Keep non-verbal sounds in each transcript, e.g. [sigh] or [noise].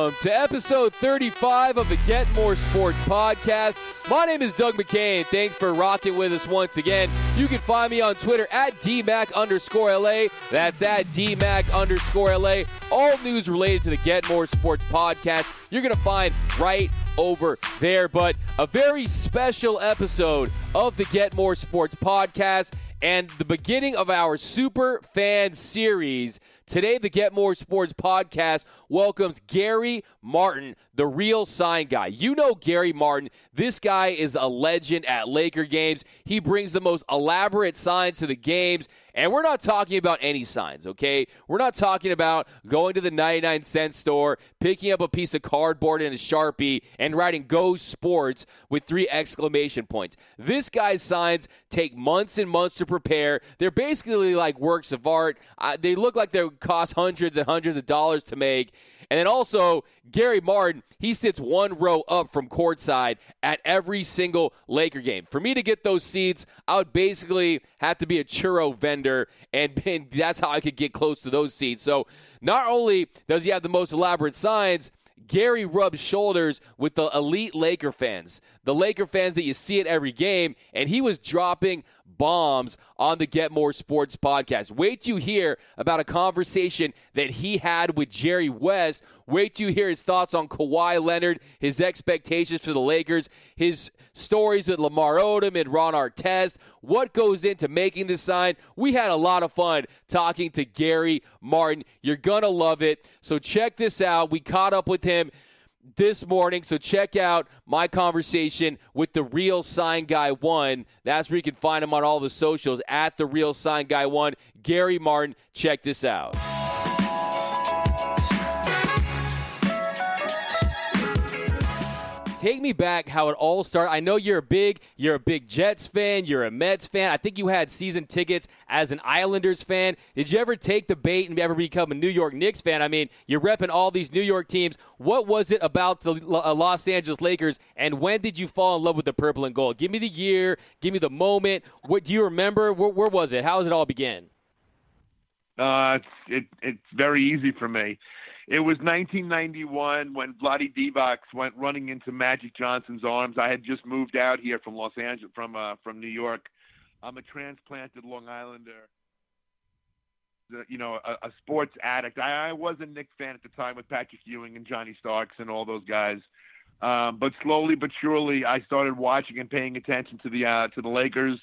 Welcome to episode 35 of the Get More Sports podcast. My name is Doug McCain. Thanks for rocking with us once again. You can find me on Twitter at DMAC underscore LA. That's at DMAC underscore LA. All news related to the Get More Sports podcast, you're going to find right over there. But a very special episode of the Get More Sports podcast and the beginning of our super fan series. Today, the Get More Sports podcast welcomes Gary Martin, the real sign guy. You know Gary Martin. This guy is a legend at Laker games. He brings the most elaborate signs to the games. And we're not talking about any signs, okay? We're not talking about going to the 99 cent store, picking up a piece of cardboard and a Sharpie, and writing Go Sports with three exclamation points. This guy's signs take months and months to prepare. They're basically like works of art. Uh, they look like cost hundreds and hundreds of dollars to make. And then also, Gary Martin, he sits one row up from courtside at every single Laker game. For me to get those seats, I would basically have to be a churro vendor, and, [laughs] and that's how I could get close to those seats. So not only does he have the most elaborate signs, Gary rubs shoulders with the elite Laker fans, the Laker fans that you see at every game, and he was dropping bombs on the Get More Sports podcast. Wait till you hear about a conversation that he had with Jerry West. Wait till you hear his thoughts on Kawhi Leonard, his expectations for the Lakers, his stories with Lamar Odom and Ron Artest, what goes into making this sign. We had a lot of fun talking to Gary Martin. You're going to love it. So check this out. We caught up with him this morning. So check out my conversation with the Real Sign Guy One. That's where you can find him on all the socials at the Real Sign Guy One. Gary Martin, check this out. Take me back how it all started. I know you're a big you're a big Jets fan, you're a Mets fan. I think you had season tickets as an Islanders fan. Did you ever take the bait and ever become a New York Knicks fan? I mean, you're repping all these New York teams. What was it about the uh, Los Angeles Lakers and when did you fall in love with the purple and gold? Give me the year, give me the moment. What do you remember? Where, where was it? How does it all begin? Uh, it, it's very easy for me. It was 1991 when Vlade Divac went running into Magic Johnson's arms. I had just moved out here from Los Angeles, from uh, from New York. I'm a transplanted Long Islander. You know, a, a sports addict. I, I was a Knicks fan at the time with Patrick Ewing and Johnny Starks and all those guys. Um, but slowly but surely, I started watching and paying attention to the uh, to the Lakers.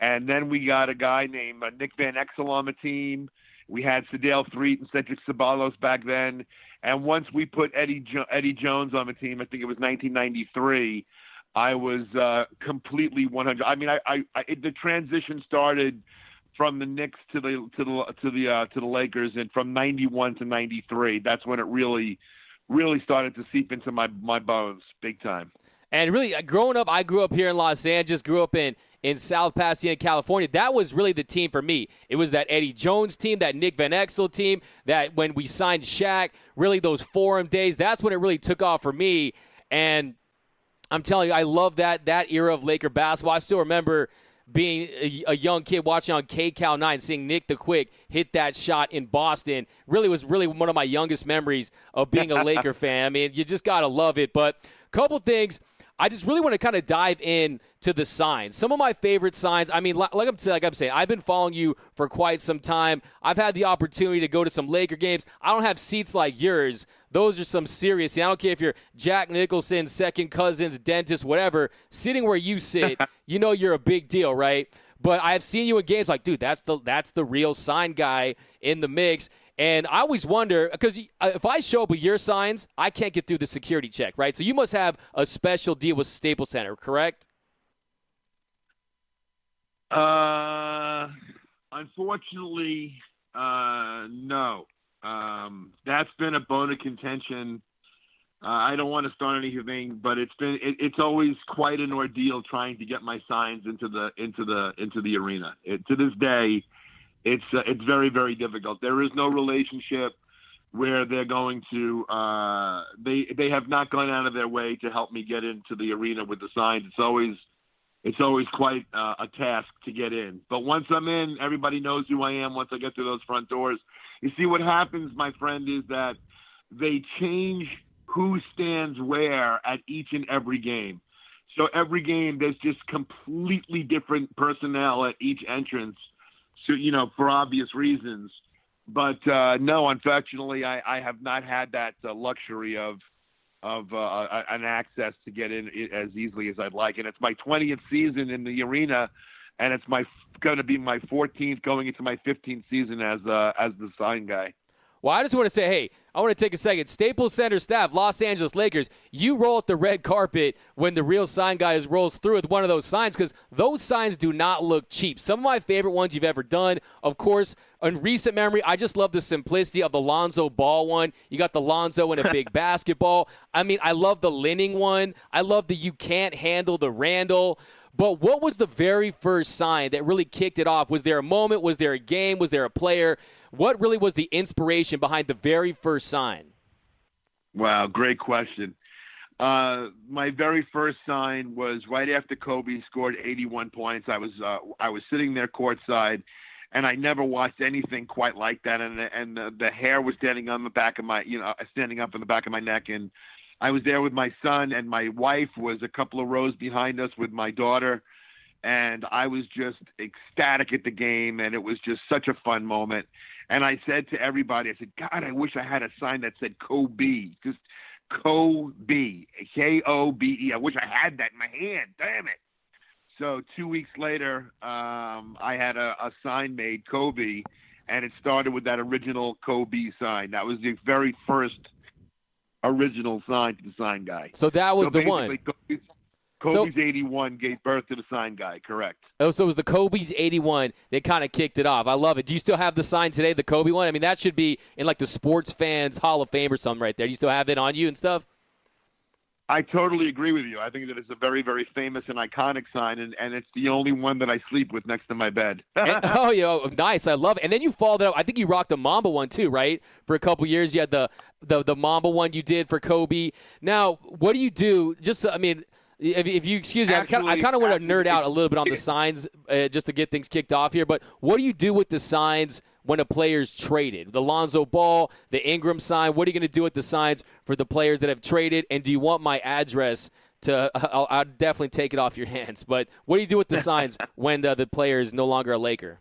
And then we got a guy named uh, Nick Van Exel on the team. We had Sedale Threatt and Cedric Ceballos back then. And once we put Eddie jo- Eddie Jones on the team, I think it was 1993. I was uh, completely 100. I mean, I, I, I it, the transition started from the Knicks to the to the to the uh, to the Lakers, and from 91 to 93. That's when it really really started to seep into my my bones, big time. And really, uh, growing up, I grew up here in Los Angeles. Grew up in in South Pasadena, California. That was really the team for me. It was that Eddie Jones team, that Nick Van Exel team, that when we signed Shaq, really those forum days, that's when it really took off for me. And I'm telling you, I love that that era of Laker basketball. I still remember being a, a, young kid watching on KCAL 9, seeing Nick the Quick hit that shot in Boston, really was really one of my youngest memories of being a Laker [laughs] fan. I mean, you just got to love it. But a couple things I just really want to kind of dive in to the signs. Some of my favorite signs. I mean, like I'm, like I'm saying, I've been following you for quite some time. I've had the opportunity to go to some Laker games. I don't have seats like yours. Those are some serious. I don't care if you're Jack Nicholson, second cousins, dentist, whatever. Sitting where you sit, [laughs] you know you're a big deal, right? But I've seen you in games like, dude, that's the that's the real sign guy in the mix. And I always wonder because uh, if I show up with your signs, I can't get through the security check, right? So you must have a special deal with Staples Center, correct? Uh, unfortunately, uh, no. Um, that's been a bone of contention. Uh, I don't want to start anything, but it's been it, it's always quite an ordeal trying to get my signs into the into the into the arena. It, to this day, it's uh, it's very very difficult. There is no relationship where they're going to uh, they they have not gone out of their way to help me get into the arena with the signs. It's always it's always quite uh, a task to get in. But once I'm in, everybody knows who I am. Once I get through those front doors, you see what happens, my friend, is that they change who stands where at each and every game. So every game, there's just completely different personnel at each entrance. So you know, for obvious reasons. But uh, no, unfortunately, I, I have not had that uh, luxury of of uh, an access to get in as easily as I'd like. And it's my 20th season in the arena, and it's my going to be my 14th going into my 15th season as uh, as the sign guy. Well, I just want to say, hey, I want to take a second. Staples Center staff, Los Angeles Lakers, you roll out the red carpet when the real sign guy rolls through with one of those signs because those signs do not look cheap. Some of my favorite ones you've ever done, of course, in recent memory, I just love the simplicity of the Lonzo Ball one. You got the Lonzo in a big [laughs] basketball. I mean, I love the Linning one. I love the You Can't Handle the Randle. But what was the very first sign that really kicked it off? Was there a moment? Was there a game? Was there a player? What really was the inspiration behind the very first sign? Wow, great question. Uh, my very first sign was right after Kobe scored 81 points. I was uh, I was sitting there courtside, and I never watched anything quite like that. And and the, the hair was standing on the back of my you know standing up on the back of my neck, and I was there with my son, and my wife was a couple of rows behind us with my daughter, and I was just ecstatic at the game, and it was just such a fun moment. And I said to everybody, I said, God, I wish I had a sign that said Kobe, just Kobe, K O B E. I wish I had that in my hand. Damn it. So two weeks later, um, I had a, a sign made, Kobe, and it started with that original Kobe sign. That was the very first original sign to the sign guy. So that was so the one. Kobe's, Kobe's so, 81 gave birth to the sign guy, correct. Oh, so it was the Kobe's 81 that kind of kicked it off. I love it. Do you still have the sign today, the Kobe one? I mean, that should be in like the Sports Fans Hall of Fame or something right there. Do you still have it on you and stuff? I totally agree with you. I think that it's a very, very famous and iconic sign, and, and it's the only one that I sleep with next to my bed. and, [laughs] oh, yo, nice. I love it. And then you followed up. I think you rocked the Mamba one too, right? For a couple years, you had the, the the Mamba one you did for Kobe. Now, what do you do? Just, I mean, if, if you excuse me, actually, I kind of want to nerd out a little bit on the [laughs] signs uh, just to get things kicked off here. But what do you do with the signs when a player's traded? The Lonzo Ball, the Ingram sign. What are you going to do with the signs for the players that have traded? And do you want my address? To [laughs] I'll, I'll definitely take it off your hands. But what do you do with the [laughs] signs when the, the player is no longer a Laker?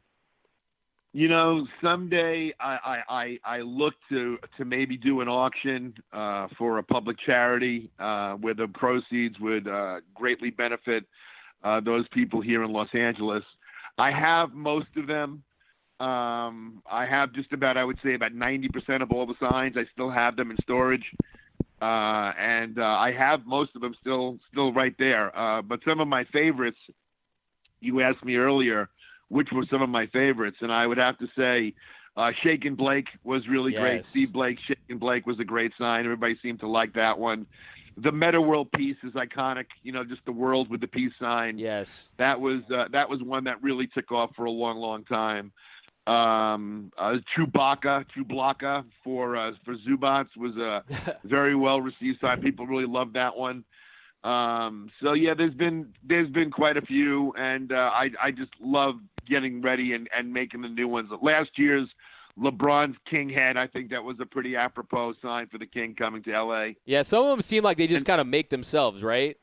You know, someday I, I, I look to to maybe do an auction uh, for a public charity uh, where the proceeds would uh, greatly benefit uh, those people here in Los Angeles. I have most of them. Um, I have just about, I would say, about 90% of all the signs. I still have them in storage, uh, and uh, I have most of them still still right there. but some of my favorites, you asked me earlier which were some of my favorites, and I would have to say uh, Shake Blake was really yes. great. Steve Blake, Shake and Blake was a great sign. Everybody seemed to like that one. The Metta World Peace is iconic. You know, just the world with the peace sign. Yes, that was uh, that was one that really took off for a long, long time. Um, uh, Chewbacca, Chewbacca for uh, for Zubac was a [laughs] very well received sign. People really loved that one. Um, so yeah, there's been there's been quite a few, and uh, I I just love getting ready and, and making the new ones. Last year's LeBron's King head, I think that was a pretty apropos sign for the King coming to LA. Yeah, some of them seem like they just kind of make themselves, right?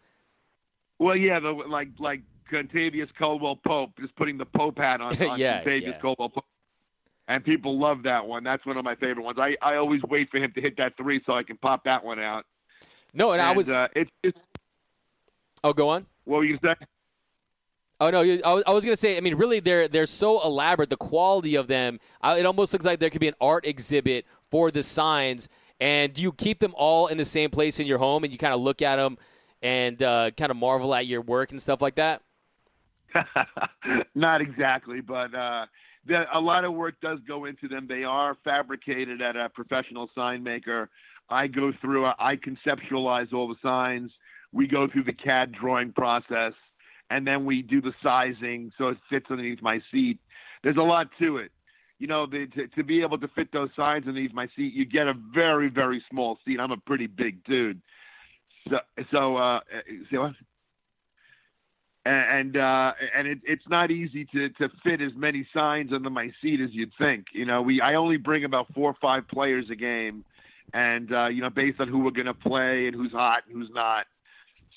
Well, yeah, the, like like Kentavious Caldwell Pope, just putting the Pope hat on, [laughs] on yeah, Kentavious yeah. Caldwell Pope. And people love that one. That's one of my favorite ones. I, I always wait for him to hit that three so I can pop that one out. No, and, and I was. Uh, it's. Oh, go on. What were you saying? Oh no, I was, I was gonna say. I mean, really, they're they're so elaborate. The quality of them, it almost looks like there could be an art exhibit for the signs. And do you keep them all in the same place in your home, and you kind of look at them and uh, kind of marvel at your work and stuff like that? [laughs] Not exactly, but uh, the, a lot of work does go into them. They are fabricated at a professional sign maker. I go through, I conceptualize all the signs. We go through the CAD drawing process and then we do the sizing so it fits underneath my seat. There's a lot to it. You know, the, to, to be able to fit those signs underneath my seat, you get a very, very small seat. I'm a pretty big dude. So, so, uh, see what? And uh, and it, it's not easy to, to fit as many signs under my seat as you'd think. You know, we I only bring about four or five players a game, and uh, you know, based on who we're to play and who's hot and who's not.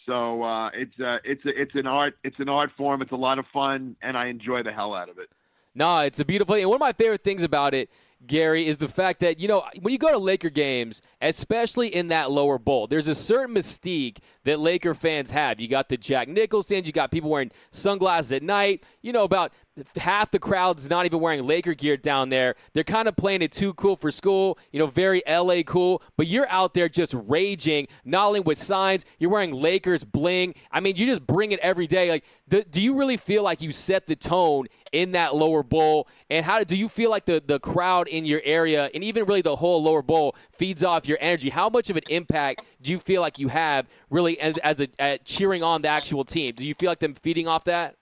So uh, it's uh, it's a, it's an art it's an art form. It's a lot of fun, and I enjoy the hell out of it. No, it's a beautiful. And one of my favorite things about it Gary, is the fact that, you know, when you go to Laker games, especially in that lower bowl, there's a certain mystique that Laker fans have. You got the Jack Nicholsons, you got people wearing sunglasses at night. You know, about half the crowd's not even wearing Laker gear down there. They're kind of playing it too cool for school, you know, very LA cool. But you're out there just raging, not only with signs, you're wearing Lakers bling. I mean, you just bring it every day. Like, do, do you really feel like you set the tone in that lower bowl? And how do you feel like the, the crowd in your area and even really the whole lower bowl feeds off your energy? How much of an impact do you feel like you have really as, as a cheering on the actual team? Do you feel like them feeding off that?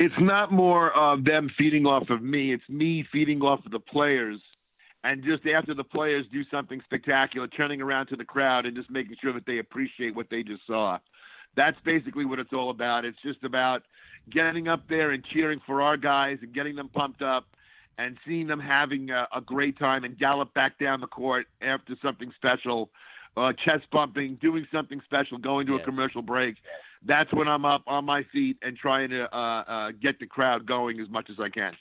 It's not more of them feeding off of me. It's me feeding off of the players. And just after the players do something spectacular, turning around to the crowd and just making sure that they appreciate what they just saw. That's basically what it's all about. It's just about getting up there and cheering for our guys and getting them pumped up and seeing them having a, a great time and gallop back down the court after something special, uh, chest bumping, doing something special, going to yes. a commercial break. That's when I'm up on my feet and trying to uh, uh, get the crowd going as much as I can.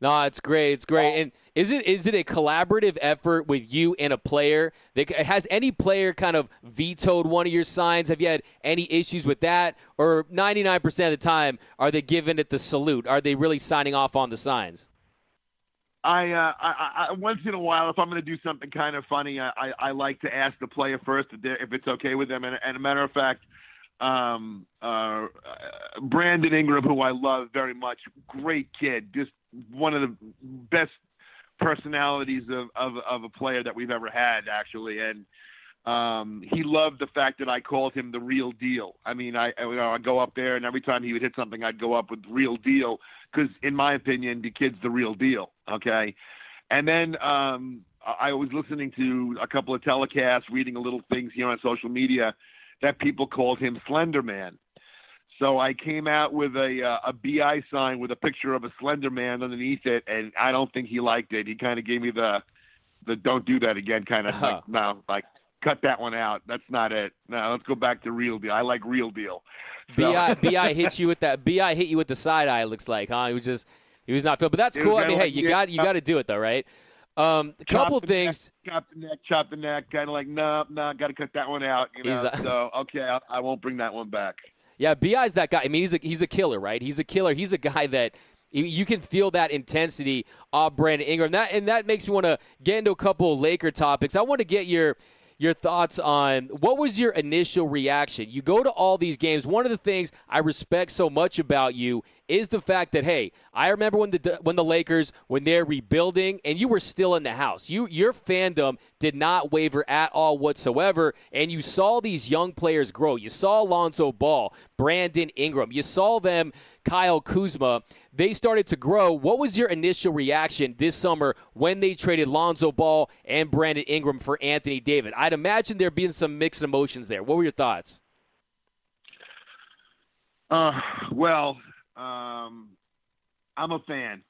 No, it's great. It's great. And is it is it a collaborative effort with you and a player? That, has any player kind of vetoed one of your signs? Have you had any issues with that? Or 99% of the time, are they giving it the salute? Are they really signing off on the signs? I, uh, I, I once in a while, if I'm going to do something kind of funny, I, I, I like to ask the player first if it's okay with them. And, and a matter of fact, um, uh, Brandon Ingram, who I love very much, great kid, just one of the best personalities of, of, of a player that we've ever had, actually. And um, he loved the fact that I called him the real deal. I mean, I, I, you know, I'd go up there, and every time he would hit something, I'd go up with real deal because, in my opinion, the kid's the real deal. Okay. And then um, I was listening to a couple of telecasts, reading a little things here on social media that people called him Slender Man. So I came out with a uh, a bi sign with a picture of a slender man underneath it, and I don't think he liked it. He kind of gave me the the don't do that again kind of uh-huh. like no like cut that one out. That's not it. No, let's go back to real deal. I like real deal. So. Bi [laughs] bi hits you with that. Bi hit you with the side eye. It looks like, huh? He was just he was not feel, but that's cool. I mean, hey, you got you got to do it though, right? Um, a couple things. Neck, chop the neck, chop the neck. Kind of like, no, no, got to cut that one out. You know, so okay, I, I won't bring that one back. Yeah, Bi's that guy. I mean, he's a he's a killer, right? He's a killer. He's a guy that you can feel that intensity of Brandon Ingram. That and that makes me want to get into a couple of Laker topics. I want to get your your thoughts on what was your initial reaction. You go to all these games. One of the things I respect so much about you is the fact that hey, I remember when the when the Lakers when they're rebuilding and you were still in the house. You your fandom did not waver at all whatsoever and you saw these young players grow. You saw Lonzo Ball, Brandon Ingram. You saw them Kyle Kuzma. They started to grow. What was your initial reaction this summer when they traded Lonzo Ball and Brandon Ingram for Anthony Davis? I'd imagine there being some mixed emotions there. What were your thoughts? Uh, well, um, I'm a fan,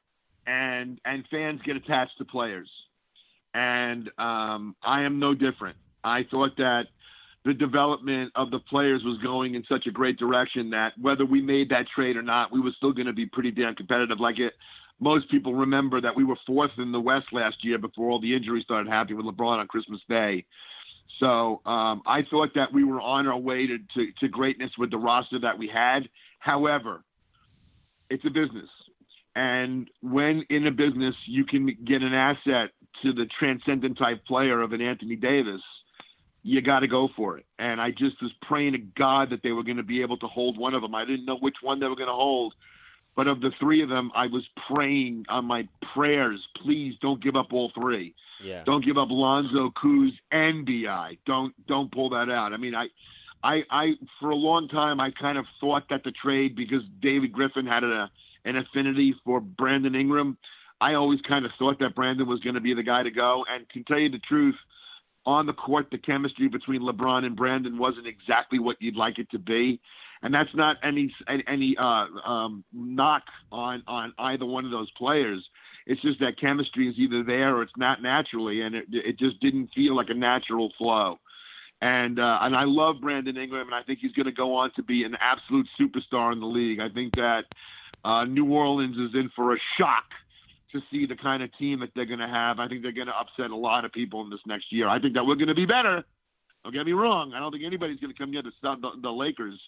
and and fans get attached to players, and um, I am no different. I thought that the development of the players was going in such a great direction that whether we made that trade or not, we were still going to be pretty damn competitive. Like it, most people remember that we were fourth in the West last year before all the injuries started happening with LeBron on Christmas Day. So um, I thought that we were on our way to, to, to greatness with the roster that we had. However, it's a business. And when in a business you can get an asset to the transcendent type player of an Anthony Davis, you got to go for it. And I just was praying to God that they were going to be able to hold one of them. I didn't know which one they were going to hold, but of the three of them, I was praying on my prayers, please don't give up all three. Yeah. Don't give up Lonzo, Kuz, and Bi. Don't don't pull that out. I mean, I I, I for a long time I kind of thought that the trade because David Griffin had a, an affinity for Brandon Ingram. I always kind of thought that Brandon was going to be the guy to go. And can tell you the truth, on the court, the chemistry between LeBron and Brandon wasn't exactly what you'd like it to be. And that's not any any uh, um, knock on on either one of those players. It's just that chemistry is either there or it's not naturally, and it, it just didn't feel like a natural flow. And uh, and I love Brandon Ingram, and I think he's going to go on to be an absolute superstar in the league. I think that uh, New Orleans is in for a shock to see the kind of team that they're going to have. I think they're going to upset a lot of people in this next year. I think that we're going to be better. Don't get me wrong. I don't think anybody's going to come near the, the, the Lakers.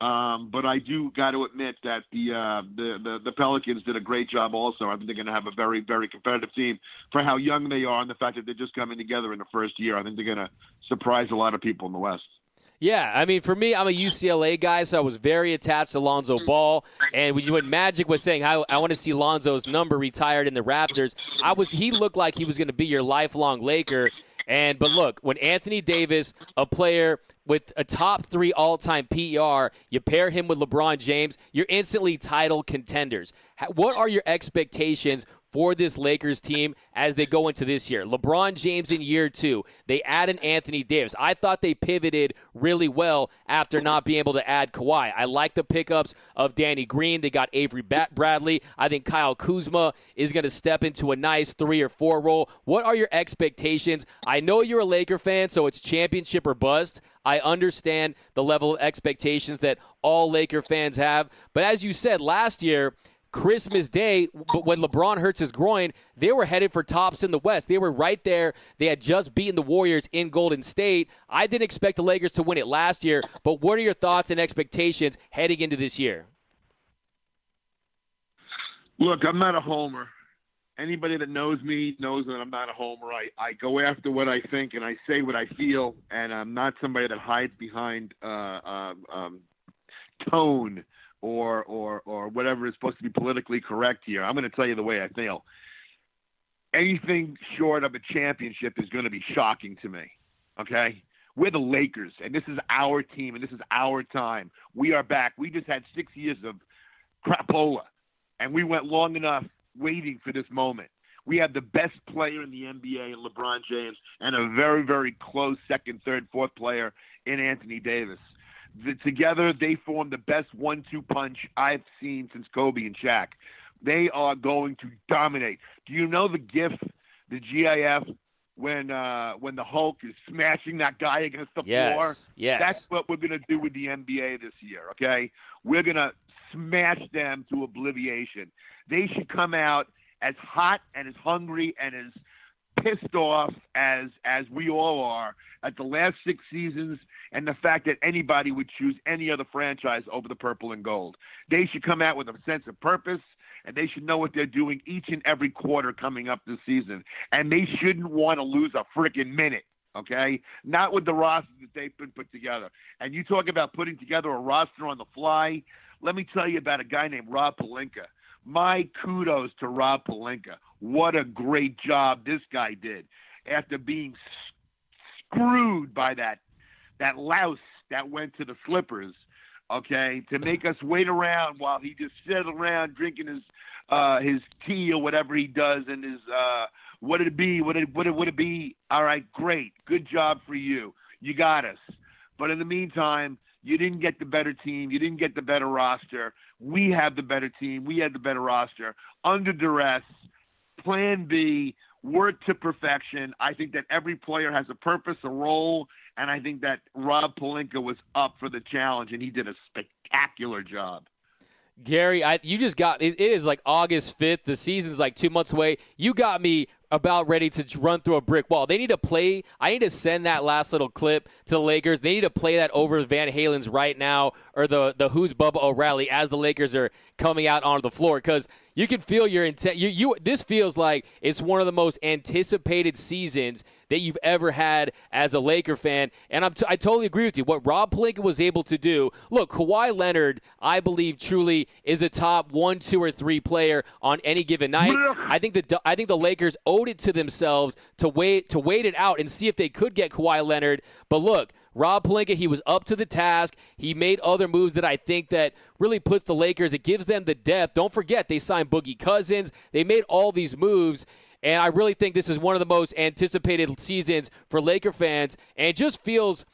Um, but I do got to admit that the, uh, the, the the Pelicans did a great job. Also, I think they're going to have a very very competitive team for how young they are and the fact that they're just coming together in the first year. I think they're going to surprise a lot of people in the West. Yeah, I mean, for me, I'm a UCLA guy, so I was very attached to Lonzo Ball. And when Magic was saying, "I, I want to see Lonzo's number retired in the Raptors," I was he looked like he was going to be your lifelong Laker. And but look, when Anthony Davis, a player with a top three all-time PER, you pair him with LeBron James, you're instantly title contenders. What are your expectations for this Lakers team as they go into this year. LeBron James in year two. They add an Anthony Davis. I thought they pivoted really well after not being able to add Kawhi. I like the pickups of Danny Green. They got Avery Bradley. I think Kyle Kuzma is going to step into a nice three or four role. What are your expectations? I know you're a Laker fan, so it's championship or bust. I understand the level of expectations that all Laker fans have. But as you said last year, Christmas Day, but when LeBron hurts his groin, they were headed for tops in the West. They were right there. They had just beaten the Warriors in Golden State. I didn't expect the Lakers to win it last year, but what are your thoughts and expectations heading into this year? Look, I'm not a homer. Anybody that knows me knows that I'm not a homer. I, I go after what I think and I say what I feel, and I'm not somebody that hides behind uh, um, um, tone or or or whatever is supposed to be politically correct here. I'm going to tell you the way I feel. Anything short of a championship is going to be shocking to me. Okay? We're the Lakers, and this is our team, and this is our time. We are back. We just had six years of crapola, and we went long enough waiting for this moment. We have the best player in the NBA in LeBron James, and a very, very close second, third, fourth player in Anthony Davis. The, together, they form the best one-two punch I've seen since Kobe and Shaq. They are going to dominate. Do you know the GIF, the GIF, when uh, when the Hulk is smashing that guy against the yes, floor? Yes. That's what we're going to do with the NBA this year. Okay, we're going to smash them to oblivion. They should come out as hot and as hungry and as pissed off as as we all are at the last six seasons and the fact that anybody would choose any other franchise over the purple and gold. They should come out with a sense of purpose and they should know what they're doing each and every quarter coming up this season. And they shouldn't want to lose a freaking minute. Okay, not with the roster that they've been put together. And you talk about putting together a roster on the fly. Let me tell you about a guy named Rob Pelinka. My kudos to Rob Pelinka. What a great job this guy did after being screwed by that that louse that went to the Slippers, okay, to make us wait around while he just sat around drinking his uh, his tea or whatever he does and his uh, what it be? What did what did, what it be? All right, great, good job for you. You got us. But in the meantime, you didn't get the better team. You didn't get the better roster. We have the better team. We had the better roster. Under duress, plan B, work to perfection. I think that every player has a purpose, a role, and I think that Rob Pelinka was up for the challenge, and he did a spectacular job. Gary, I, you just got it, it is like August 5th. The season's like two months away. You got me about ready to run through a brick wall. They need to play. I need to send that last little clip to the Lakers. They need to play that over Van Halen's right now or the, the Who's Baba O'Riley as the Lakers are coming out onto the floor because you can feel your intent. You, you, this feels like it's one of the most anticipated seasons that you've ever had as a Laker fan. And I'm t- I totally agree with you. What Rob Pelinka was able to do, look, Kawhi Leonard, I believe truly is a top one, two, or three player on any given night. I think the I think the Lakers owed it to themselves to wait to wait it out and see if they could get Kawhi Leonard. But look, Rob Pelinka, he was up to the task. He made other moves that I think that really puts the Lakers. It gives them the depth. Don't forget they signed Boogie Cousins. They made all these moves. And I really think this is one of the most anticipated seasons for Laker fans. And just feels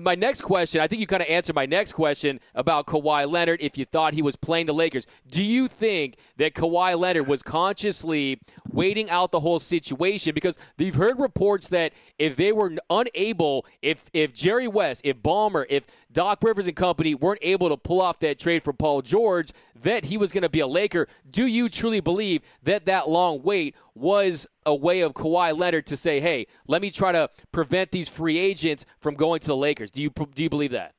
my next question, I think you kind of answered my next question about Kawhi Leonard if you thought he was playing the Lakers. Do you think that Kawhi Leonard was consciously waiting out the whole situation? Because you've heard reports that if they were unable, if if Jerry West, if Ballmer, if Doc Rivers and company weren't able to pull off that trade for Paul George, that he was going to be a Laker. Do you truly believe that that long wait was a way of Kawhi Leonard to say, "Hey, let me try to prevent these free agents from going to the Lakers"? Do you do you believe that?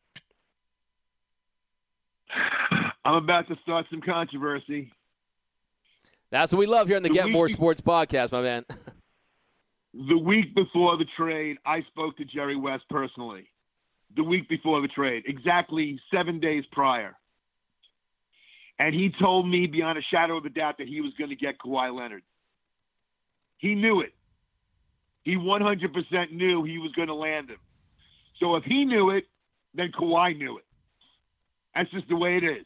I'm about to start some controversy. That's what we love here on the, the Get More Sports podcast, my man. the week before the trade, I spoke to Jerry West personally the week before the trade, exactly seven days prior. And he told me beyond a shadow of a doubt that he was going to get Kawhi Leonard. He knew it. He 100% knew he was going to land him. So if he knew it, then Kawhi knew it. That's just the way it is.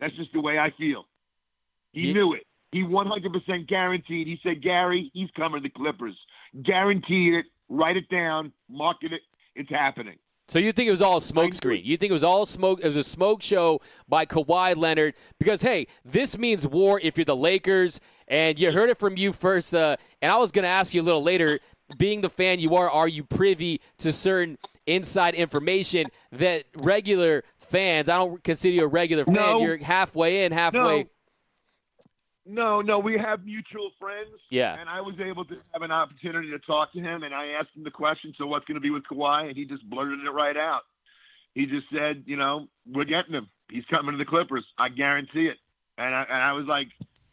That's just the way I feel. He yeah. knew it. He 100% guaranteed. He said, Gary, he's coming to the Clippers. Guaranteed it. Write it down. Market it. It's happening. So you think it was all a smokescreen? You think it was all smoke? It was a smoke show by Kawhi Leonard because hey, this means war if you're the Lakers, and you heard it from you first. Uh, and I was going to ask you a little later, being the fan you are, are you privy to certain inside information that regular fans? I don't consider you a regular fan. No. You're halfway in, halfway. No. No, no, we have mutual friends. Yeah. And I was able to have an opportunity to talk to him, and I asked him the question, so what's going to be with Kawhi? And he just blurted it right out. He just said, you know, we're getting him. He's coming to the Clippers. I guarantee it. And I, and I was like,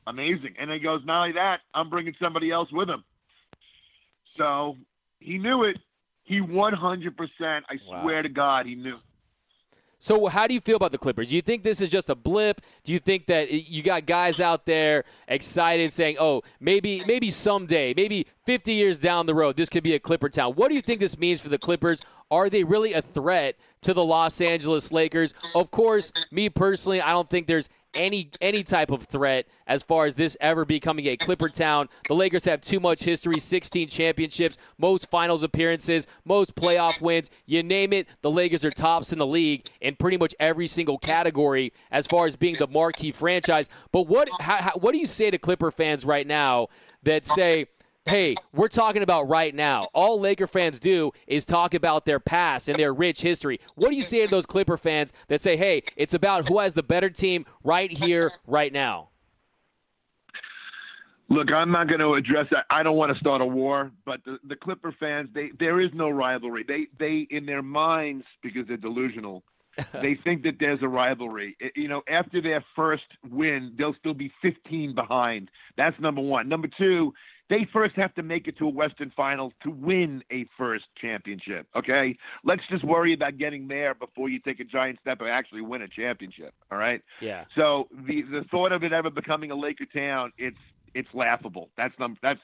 amazing. And he goes, not only that, I'm bringing somebody else with him. So he knew it. He 100%, I wow. swear to God, he knew. So, how do you feel about the Clippers? Do you think this is just a blip? Do you think that you got guys out there excited, saying, "Oh, maybe, maybe someday, maybe 50 years down the road, this could be a Clipper town"? What do you think this means for the Clippers? Are they really a threat to the Los Angeles Lakers? Of course, me personally, I don't think there's any any type of threat as far as this ever becoming a Clipper town. The Lakers have too much history, 16 championships, most finals appearances, most playoff wins. You name it, the Lakers are tops in the league in pretty much every single category as far as being the marquee franchise. But what how, how, what do you say to Clipper fans right now that say hey, we're talking about right now. All Laker fans do is talk about their past and their rich history. What do you say to those Clipper fans that say, hey, it's about who has the better team right here, right now? Look, I'm not going to address that. I don't want to start a war, but the, the Clipper fans, they there is no rivalry. They they in their minds because they're delusional. [laughs] they think that there's a rivalry. Eh, you know, after their first win, they'll still be 15 behind. That's number one. Number two, they first have to make it to a Western Finals to win a first championship. Okay, let's just worry about getting there before you take a giant step and actually win a championship. All right. Yeah. So the the thought of it ever becoming a Laker town, it's it's laughable. That's number that's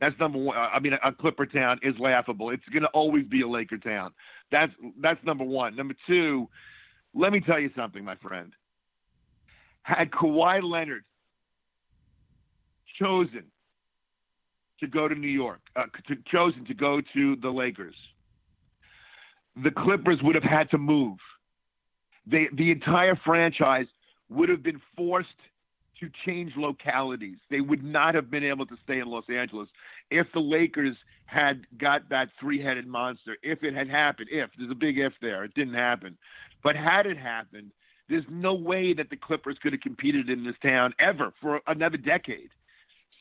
that's number one. I mean, a Clipper town is laughable. It's going to always be a Laker town. That's that's number one. Number two, let me tell you something, my friend. Had Kawhi Leonard chosen to go to New York, uh, to, chosen to go to the Lakers, the Clippers would have had to move. They, the entire franchise would have been forced to change localities. They would not have been able to stay in Los Angeles if the Lakers had got that three headed monster. If it had happened, if there's a big if there, it didn't happen. But had it happened, there's no way that the Clippers could have competed in this town ever for another decade.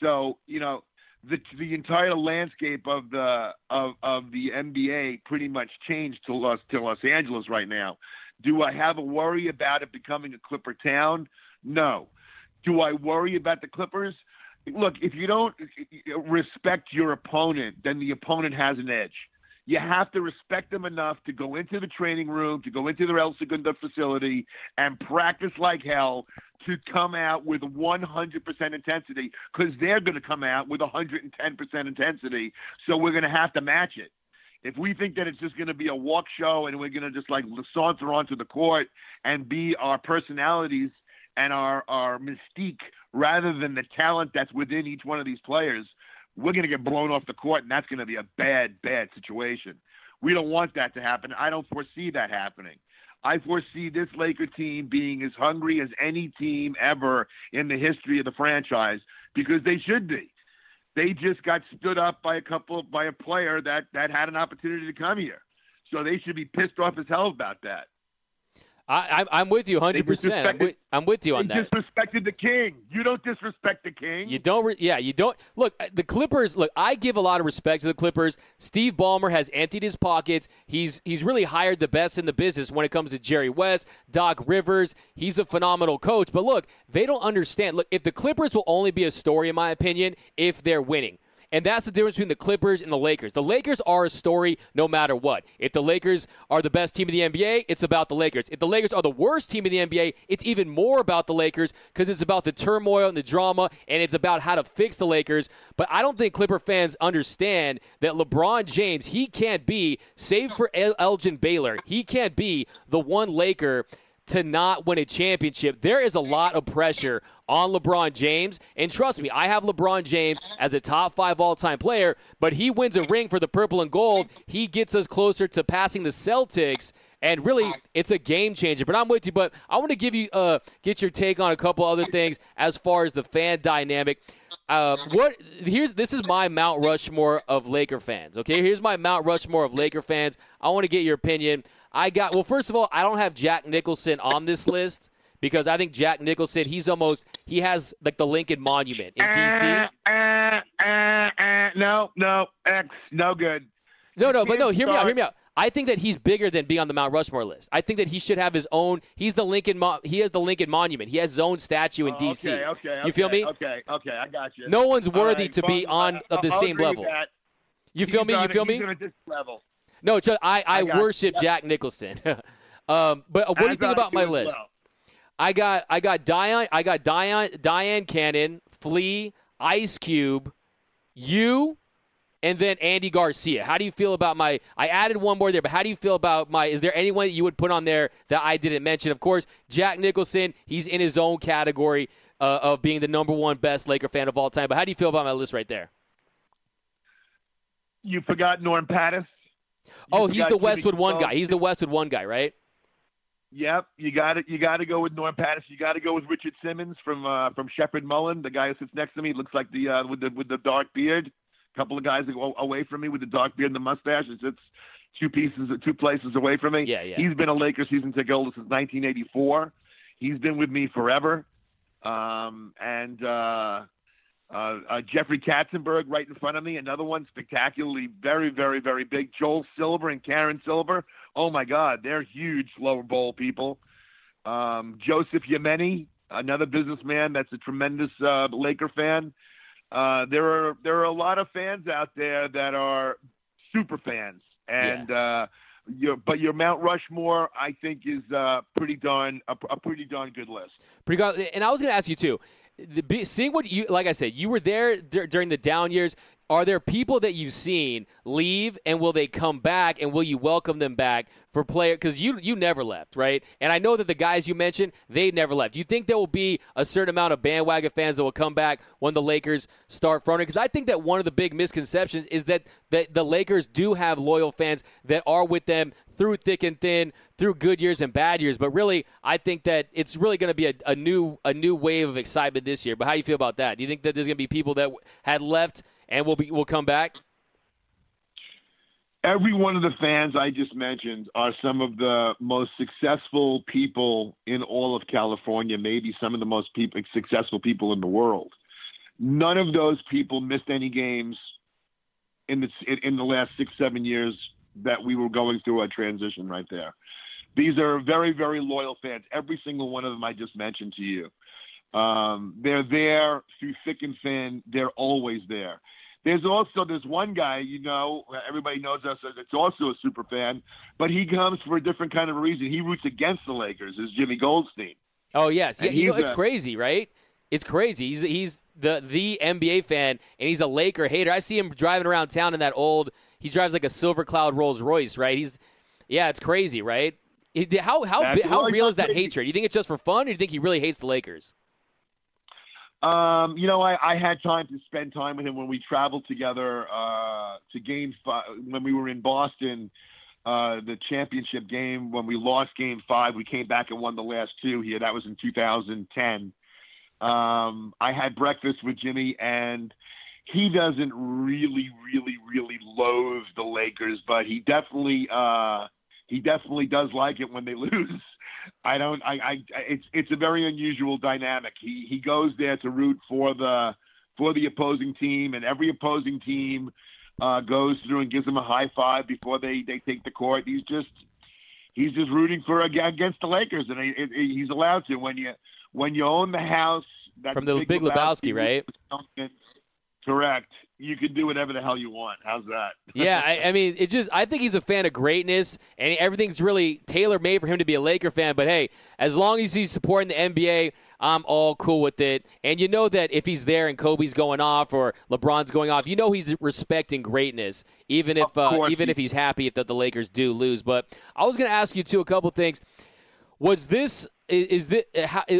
So, you know, the the entire landscape of the of of the NBA pretty much changed to Los to Los Angeles right now. Do I have a worry about it becoming a Clipper town? No. Do I worry about the Clippers? Look, if you don't respect your opponent, then the opponent has an edge you have to respect them enough to go into the training room, to go into their El Segundo facility and practice like hell to come out with 100% intensity because they're going to come out with 110% intensity. So we're going to have to match it. If we think that it's just going to be a walk show and we're going to just like saunter onto the court and be our personalities and our, our mystique rather than the talent that's within each one of these players – we're going to get blown off the court, and that's going to be a bad, bad situation. We don't want that to happen. I don't foresee that happening. I foresee this Laker team being as hungry as any team ever in the history of the franchise because they should be. They just got stood up by a couple by a player that that had an opportunity to come here. So they should be pissed off as hell about that. I, I'm with you 100. percent I'm with, I'm with you on that. You disrespected the king. You don't disrespect the king. You don't. Re- yeah, you don't. Look, uh, the Clippers. Look, I give a lot of respect to the Clippers. Steve Ballmer has emptied his pockets. He's he's really hired the best in the business when it comes to Jerry West, Doc Rivers. He's a phenomenal coach. But look, they don't understand. Look, if the Clippers will only be a story, in my opinion, if they're winning. And that's the difference between the Clippers and the Lakers. The Lakers are a story no matter what. If the Lakers are the best team in the NBA, it's about the Lakers. If the Lakers are the worst team in the NBA, it's even more about the Lakers because it's about the turmoil and the drama and it's about how to fix the Lakers. But I don't think Clipper fans understand that LeBron James, he can't be, save for El- Elgin Baylor, he can't be the one Laker to not win a championship. There is a lot of pressure on LeBron James. And trust me, I have LeBron James as a top five all time player, but he wins a ring for the purple and gold. He gets us closer to passing the Celtics. And really, it's a game changer. But I'm with you. But I want to give you uh, get your take on a couple other things as far as the fan dynamic. Uh, what here's this is my Mount Rushmore of Laker fans. Okay, here's my Mount Rushmore of Laker fans. I want to get your opinion. I got well. First of all, I don't have Jack Nicholson on this list because I think Jack Nicholson he's almost he has like the Lincoln Monument in DC. Uh, uh, uh, uh, no, no, X, no good. No, no, but no. Hear me out. Hear me out. I think that he's bigger than being on the Mount Rushmore list. I think that he should have his own. He's the Lincoln. Mo- he has the Lincoln Monument. He has his own statue in oh, D.C. Okay, okay, you feel me? Okay, okay, I got you. No one's worthy right, to be on uh, the I'll same level. You feel he's me? You feel me? level. No, I I, I worship Jack Nicholson. [laughs] um, but what do you think about my list? Well. I got I got Diane I got Diane Dyan Cannon, Flea, Ice Cube, you, and then Andy Garcia. How do you feel about my? I added one more there, but how do you feel about my? Is there anyone that you would put on there that I didn't mention? Of course, Jack Nicholson. He's in his own category uh, of being the number one best Laker fan of all time. But how do you feel about my list right there? You forgot Norm Pattiz. Oh, he's the Westwood one guy. He's the Westwood one guy, right? Yep, you got it. You got to go with Norm Pattiz. You got to go with Richard Simmons from uh, from Sheppard Mullin, the guy who sits next to me. Looks like the uh, with the with the dark beard. A couple of guys that go away from me with the dark beard and the mustache. It's, sits two pieces, two places away from me. Yeah, yeah. He's been a Lakers season ticket holder since 1984. He's been with me forever. Um, and uh, uh, uh, Jeffrey Katzenberg right in front of me, another one spectacularly very, very, very big. Joel Silver and Karen Silver oh my God, they're huge lower bowl people. Um, Joseph Yemeni, another businessman that's a tremendous uh, Laker fan. Uh, there are there are a lot of fans out there that are super fans, and yeah. uh, your, but your Mount Rushmore, I think, is uh, pretty darn a, a pretty darn good list. Pretty good. And I was going to ask you too. The, seeing what you like, I said, you were there d- during the down years. Are there people that you've seen leave, and will they come back, and will you welcome them back for player? Because you you never left, right? And I know that the guys you mentioned they never left. Do you think there will be a certain amount of bandwagon fans that will come back when the Lakers start fronting? Because I think that one of the big misconceptions is that that the Lakers do have loyal fans that are with them through thick and thin, through good years and bad years. But really, I think that it's really going to be a, a new a new wave of excitement this year. But how do you feel about that? Do you think that there's going to be people that had left? And we'll be we'll come back? Every one of the fans I just mentioned are some of the most successful people in all of California, maybe some of the most people, successful people in the world. None of those people missed any games in the in the last six seven years that we were going through a transition right there. These are very very loyal fans. Every single one of them I just mentioned to you. Um, they're there through thick and thin. They're always there. There's also this one guy, you know, everybody knows us it's also a super fan, but he comes for a different kind of reason. He roots against the Lakers. Is Jimmy Goldstein? Oh yes, yeah. You know, it's a, crazy, right? It's crazy. He's he's the the NBA fan, and he's a Laker hater. I see him driving around town in that old. He drives like a Silver Cloud Rolls Royce, right? He's yeah, it's crazy, right? How how how real is that hatred? Do you think it's just for fun, or do you think he really hates the Lakers? Um, you know, I, I had time to spend time with him when we traveled together uh, to game five, when we were in Boston uh, the championship game when we lost Game Five. We came back and won the last two here. That was in 2010. Um, I had breakfast with Jimmy, and he doesn't really, really, really loathe the Lakers, but he definitely, uh, he definitely does like it when they [laughs] lose. I don't. I, I. It's it's a very unusual dynamic. He he goes there to root for the for the opposing team, and every opposing team uh, goes through and gives him a high five before they they take the court. He's just he's just rooting for against the Lakers, and he, he's allowed to when you when you own the house. From the Big, Big Lebowski, Lebowski, right? Correct you can do whatever the hell you want. How's that? [laughs] yeah, I, I, mean, it just I think he's a fan of greatness, and everything's really tailor made for him to be a Laker fan. But hey, as long as he's supporting the NBA, I'm all cool with it. And you know that if he's there and Kobe's going off or LeBron's going off, you know he's respecting greatness, even if uh, even if he's happy if the, the Lakers do lose. But I was going to ask you too a couple things. Was this is this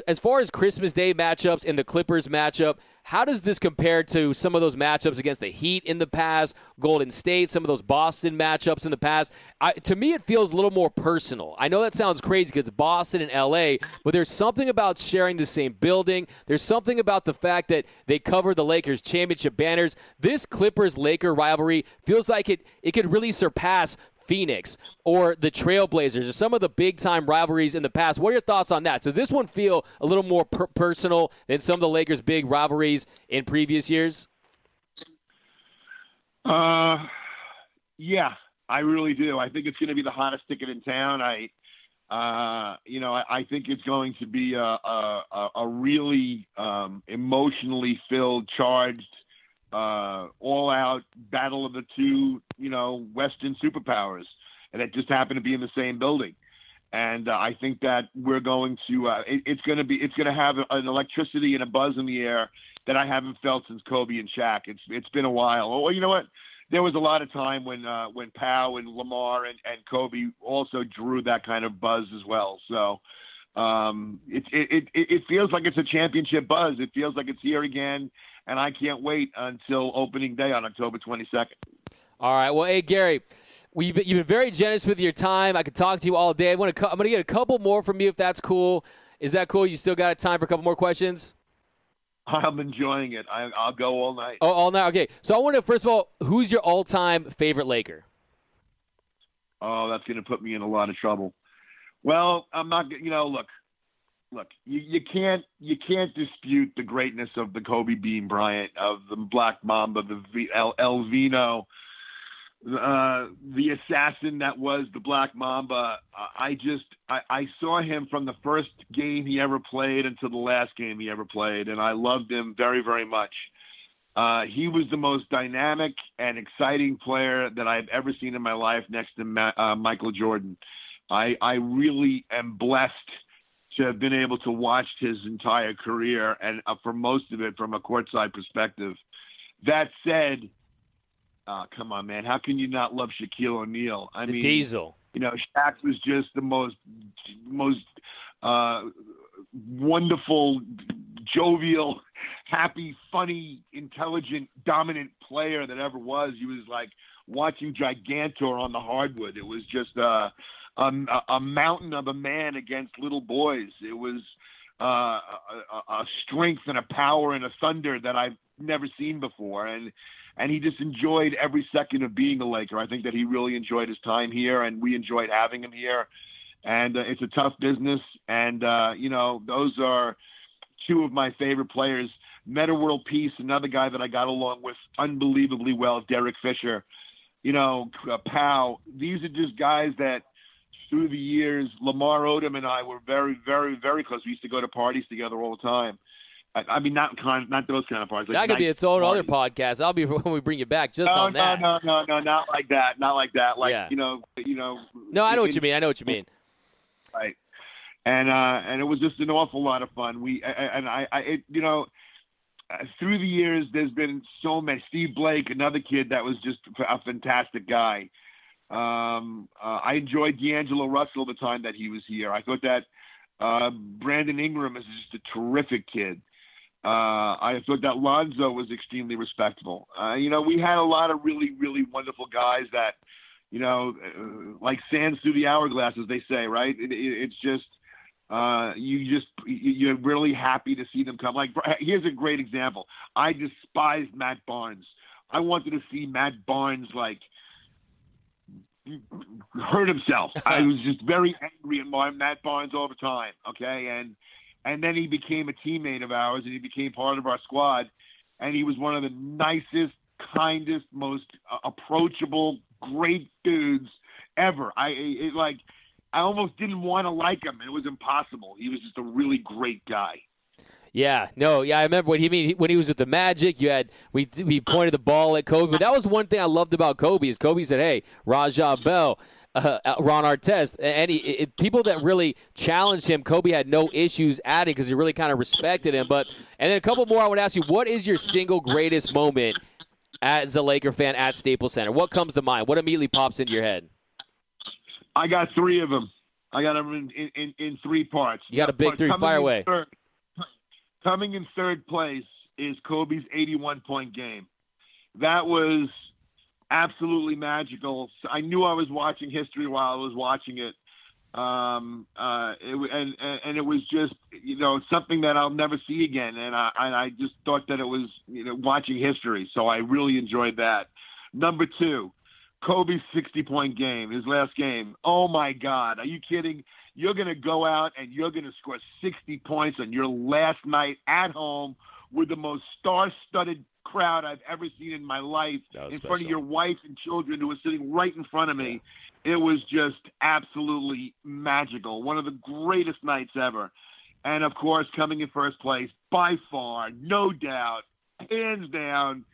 as far as Christmas Day matchups and the Clippers matchup? How does this compare to some of those matchups against the Heat in the past, Golden State, some of those Boston matchups in the past? I, to me, it feels a little more personal. I know that sounds crazy because Boston and LA, but there's something about sharing the same building. There's something about the fact that they cover the Lakers championship banners. This Clippers Laker rivalry feels like it it could really surpass Phoenix or the Trailblazers or some of the big time rivalries in the past. What are your thoughts on that? Does this one feel a little more per- personal than some of the Lakers' big rivalries in previous years? Uh, yeah, I really do. I think it's going to be the hottest ticket in town. I, uh, you know, I, I think it's going to be a, a, a really um, emotionally filled, charged uh, all out battle of the two, you know, Western superpowers, and it just happened to be in the same building. And uh, I think that we're going to, uh, it, it's going to be, it's going to have an electricity and a buzz in the air that I haven't felt since Kobe and Shaq. It's, it's been a while. Well, you know what? There was a lot of time when, uh, when Pau and Lamar and, and Kobe also drew that kind of buzz as well. So, um, it, it, it, it feels like it's a championship buzz. It feels like it's here again and I can't wait until opening day on October 22nd. All right. Well, hey Gary, we've been, you've been very generous with your time. I could talk to you all day. I want to. I'm going to get a couple more from you if that's cool. Is that cool? You still got time for a couple more questions? I'm enjoying it. I, will go all night. Oh, all night. Okay. So I want to first of all, who's your all-time favorite Laker? Oh, that's going to put me in a lot of trouble. Well, I'm not. You know, look, look, you, you can't you can't dispute the greatness of the Kobe Bean Bryant, of the Black Mamba, the v, El, El Vino, uh, the assassin that was the Black Mamba. I just I, I saw him from the first game he ever played until the last game he ever played, and I loved him very very much. Uh, he was the most dynamic and exciting player that I've ever seen in my life, next to Ma- uh, Michael Jordan. I I really am blessed to have been able to watch his entire career and uh, for most of it from a courtside perspective. That said, uh, come on, man, how can you not love Shaquille O'Neal? I the mean, Diesel. You know, Shaq was just the most most uh, wonderful, jovial, happy, funny, intelligent, dominant player that ever was. He was like watching Gigantor on the hardwood. It was just uh a, a mountain of a man against little boys. It was uh, a, a strength and a power and a thunder that I've never seen before, and and he just enjoyed every second of being a Laker. I think that he really enjoyed his time here, and we enjoyed having him here. And uh, it's a tough business, and uh, you know those are two of my favorite players. Metta World Peace, another guy that I got along with unbelievably well, Derek Fisher. You know, uh, Pau. These are just guys that through the years, Lamar Odom and I were very, very, very close. We used to go to parties together all the time. I, mean, not kind, not those kind of parties. Like that could be its own parties. other podcast. I'll be [laughs] when we bring you back just no, on no, that. No, no, no, no, not like that. Not like that. Like yeah. you know, you know. No, I know what you mean. I know what you mean. Right, and uh, and it was just an awful lot of fun. We and I, I, it, you know. Through the years, there's been so many. Steve Blake, another kid that was just a fantastic guy. Um, uh, I enjoyed D'Angelo Russell the time that he was here. I thought that uh, Brandon Ingram is just a terrific kid. Uh, I thought that Lonzo was extremely respectable. Uh, you know, we had a lot of really, really wonderful guys that, you know, uh, like sands through the hourglass, as they say, right? It, it, it's just uh, you just you're really happy to see them come. Like here's a great example. I despised Matt Barnes. I wanted to see Matt Barnes like hurt himself. [laughs] I was just very angry at Matt Barnes all the time. Okay, and and then he became a teammate of ours, and he became part of our squad, and he was one of the nicest, kindest, most uh, approachable, great dudes ever. I it, like I almost didn't want to like him. It was impossible. He was just a really great guy. Yeah, no, yeah, I remember when he mean when he was with the Magic. You had we we pointed the ball at Kobe, but that was one thing I loved about Kobe is Kobe said, "Hey, Raja Bell." Uh, uh, Ron Artest, and he, it, people that really challenged him, Kobe had no issues adding because he really kind of respected him. But and then a couple more, I would ask you, what is your single greatest moment as a Laker fan at Staples Center? What comes to mind? What immediately pops into your head? I got three of them. I got them in, in, in three parts. You got a big three. Fire away. Third, coming in third place is Kobe's 81 point game. That was absolutely magical. I knew I was watching history while I was watching it. Um, uh, it, and, and it was just, you know, something that I'll never see again. And I, and I just thought that it was, you know, watching history. So I really enjoyed that. Number two, Kobe's 60 point game, his last game. Oh my God. Are you kidding? You're going to go out and you're going to score 60 points on your last night at home with the most star studded crowd I've ever seen in my life in special. front of your wife and children who were sitting right in front of me. Yeah. It was just absolutely magical. One of the greatest nights ever. And of course, coming in first place by far, no doubt, hands down,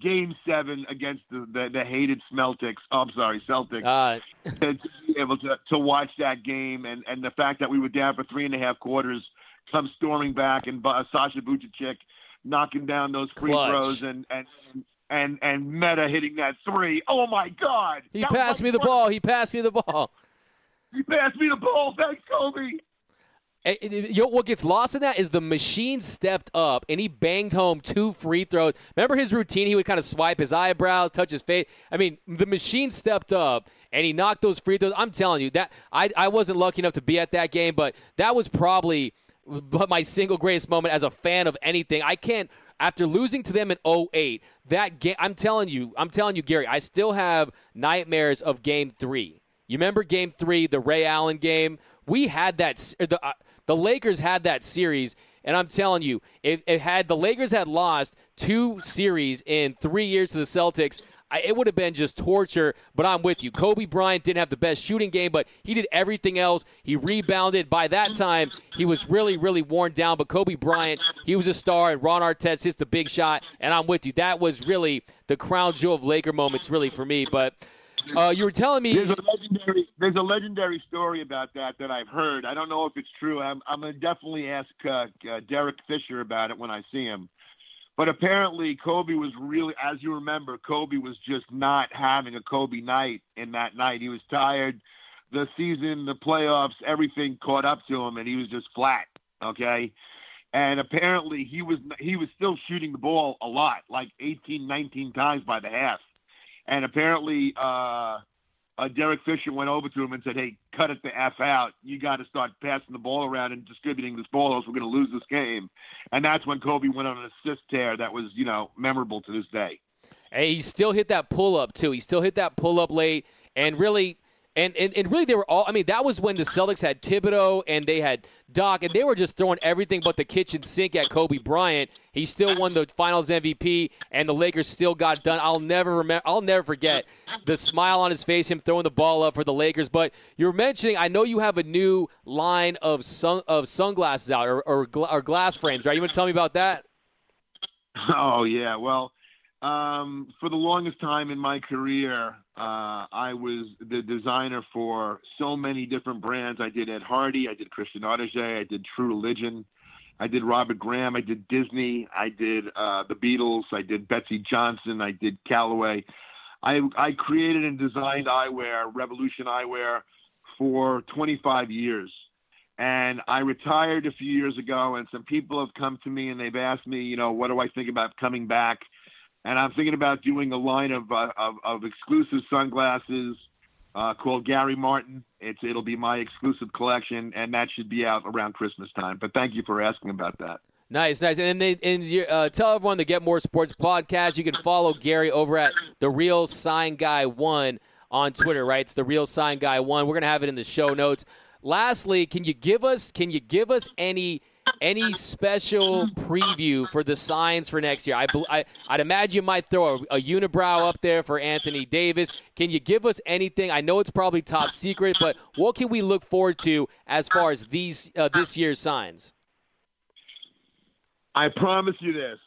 Game Seven against the the, the hated Celtics. Oh, I'm sorry, Celtics. Uh, [laughs] to be able to to watch that game and and the fact that we were down for three and a half quarters, come storming back and uh, Sasha Vujacic knocking down those free Clutch. throws and and and and Metta hitting that three. Oh my God! He passed me the ball. He passed me the ball. He passed me the ball. Thanks, Kobe. You know, what gets lost in that is the machine stepped up and he banged home two free throws. Remember his routine? He would kind of swipe his eyebrows, touch his face. I mean, the machine stepped up and he knocked those free throws. I'm telling you that I I wasn't lucky enough to be at that game, but that was probably but my single greatest moment as a fan of anything. I can't after losing to them in 08, that game I'm telling you, I'm telling you Gary, I still have nightmares of game 3. You remember game 3, the Ray Allen game? We had that the uh, the Lakers had that series, and I'm telling you, if, if had the Lakers had lost two series in three years to the Celtics, I, it would have been just torture. But I'm with you. Kobe Bryant didn't have the best shooting game, but he did everything else. He rebounded. By that time, he was really, really worn down. But Kobe Bryant, he was a star, and Ron Artest hits the big shot. And I'm with you. That was really the crown jewel of Laker moments, really for me. But uh, you were telling me there's a legendary there's a legendary story about that that I've heard. I don't know if it's true. I'm I'm gonna definitely ask uh, uh, Derek Fisher about it when I see him. But apparently, Kobe was really, as you remember, Kobe was just not having a Kobe night in that night. He was tired. The season, the playoffs, everything caught up to him, and he was just flat. Okay, and apparently he was he was still shooting the ball a lot, like 18, 19 times by the half and apparently, uh, uh, Derek Fisher went over to him and said, "Hey, cut it the f out. You got to start passing the ball around and distributing this ball, else we're going to lose this game." And that's when Kobe went on an assist tear that was, you know, memorable to this day. And he still hit that pull up too. He still hit that pull up late, and really and, and, and really, they were all. I mean, that was when the Celtics had Thibodeau and they had Doc, and they were just throwing everything but the kitchen sink at Kobe Bryant. He still won the Finals MVP, and the Lakers still got done. I'll never remember. I'll never forget the smile on his face, him throwing the ball up for the Lakers. But you're mentioning, I know you have a new line of sun of sunglasses out or or, or glass frames, right? You want to tell me about that? Oh yeah, well um, for the longest time in my career, uh, I was the designer for so many different brands. I did Ed Hardy, I did Christian Audigier, I did True Religion, I did Robert Graham, I did Disney, I did uh, the Beatles, I did Betsey Johnson, I did Callaway. I, I created and designed eyewear, Revolution Eyewear, for 25 years. And I retired a few years ago, and some people have come to me and they've asked me, you know, what do I think about coming back? And I'm thinking about doing a line of, uh, of, of exclusive sunglasses uh, called Gary Martin. It's it'll be my exclusive collection, and that should be out around Christmas time. But thank you for asking about that. Nice, nice. And they, and uh, tell everyone to get more sports podcast. You can follow Gary over at the Real Sign Guy One on Twitter. Right, it's the Real Sign Guy One. We're gonna have it in the show notes. Lastly, can you give us can you give us any any special preview for the signs for next year? I, I would imagine you might throw a, a, unibrow up there for Anthony Davis. Can you give us anything? I know it's probably top secret, but what can we look forward to as far as these uh, this year's signs? I promise you this.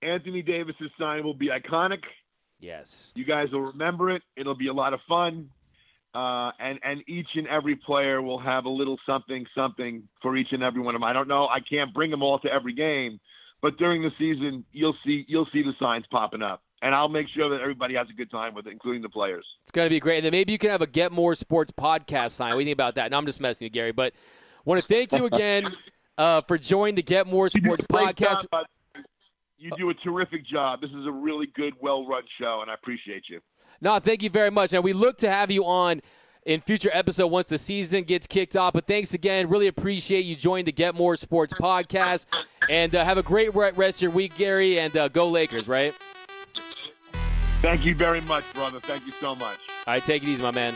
Anthony Davis's sign will be iconic. Yes. You guys will remember it. It'll be a lot of fun. Uh, and and each and every player will have a little something something for each and every one of them. I don't know. I can't bring them all to every game, but during the season, you'll see you'll see the signs popping up, and I'll make sure that everybody has a good time with it, including the players. It's going to be great. And then maybe you can have a Get More Sports podcast sign. What do you think about that? No, I'm just messing with Gary, but want to thank you again [laughs] uh, for joining the Get More Sports podcast. Job, you do a terrific job. This is a really good, well-run show, and I appreciate you. No, thank you very much. And we look to have you on in future episode once the season gets kicked off. But thanks again. Really appreciate you joining the Get More Sports podcast. And uh, have a great rest of your week, Gary, and uh, go Lakers, right? Thank you very much, brother. Thank you so much. All right, take it easy, my man.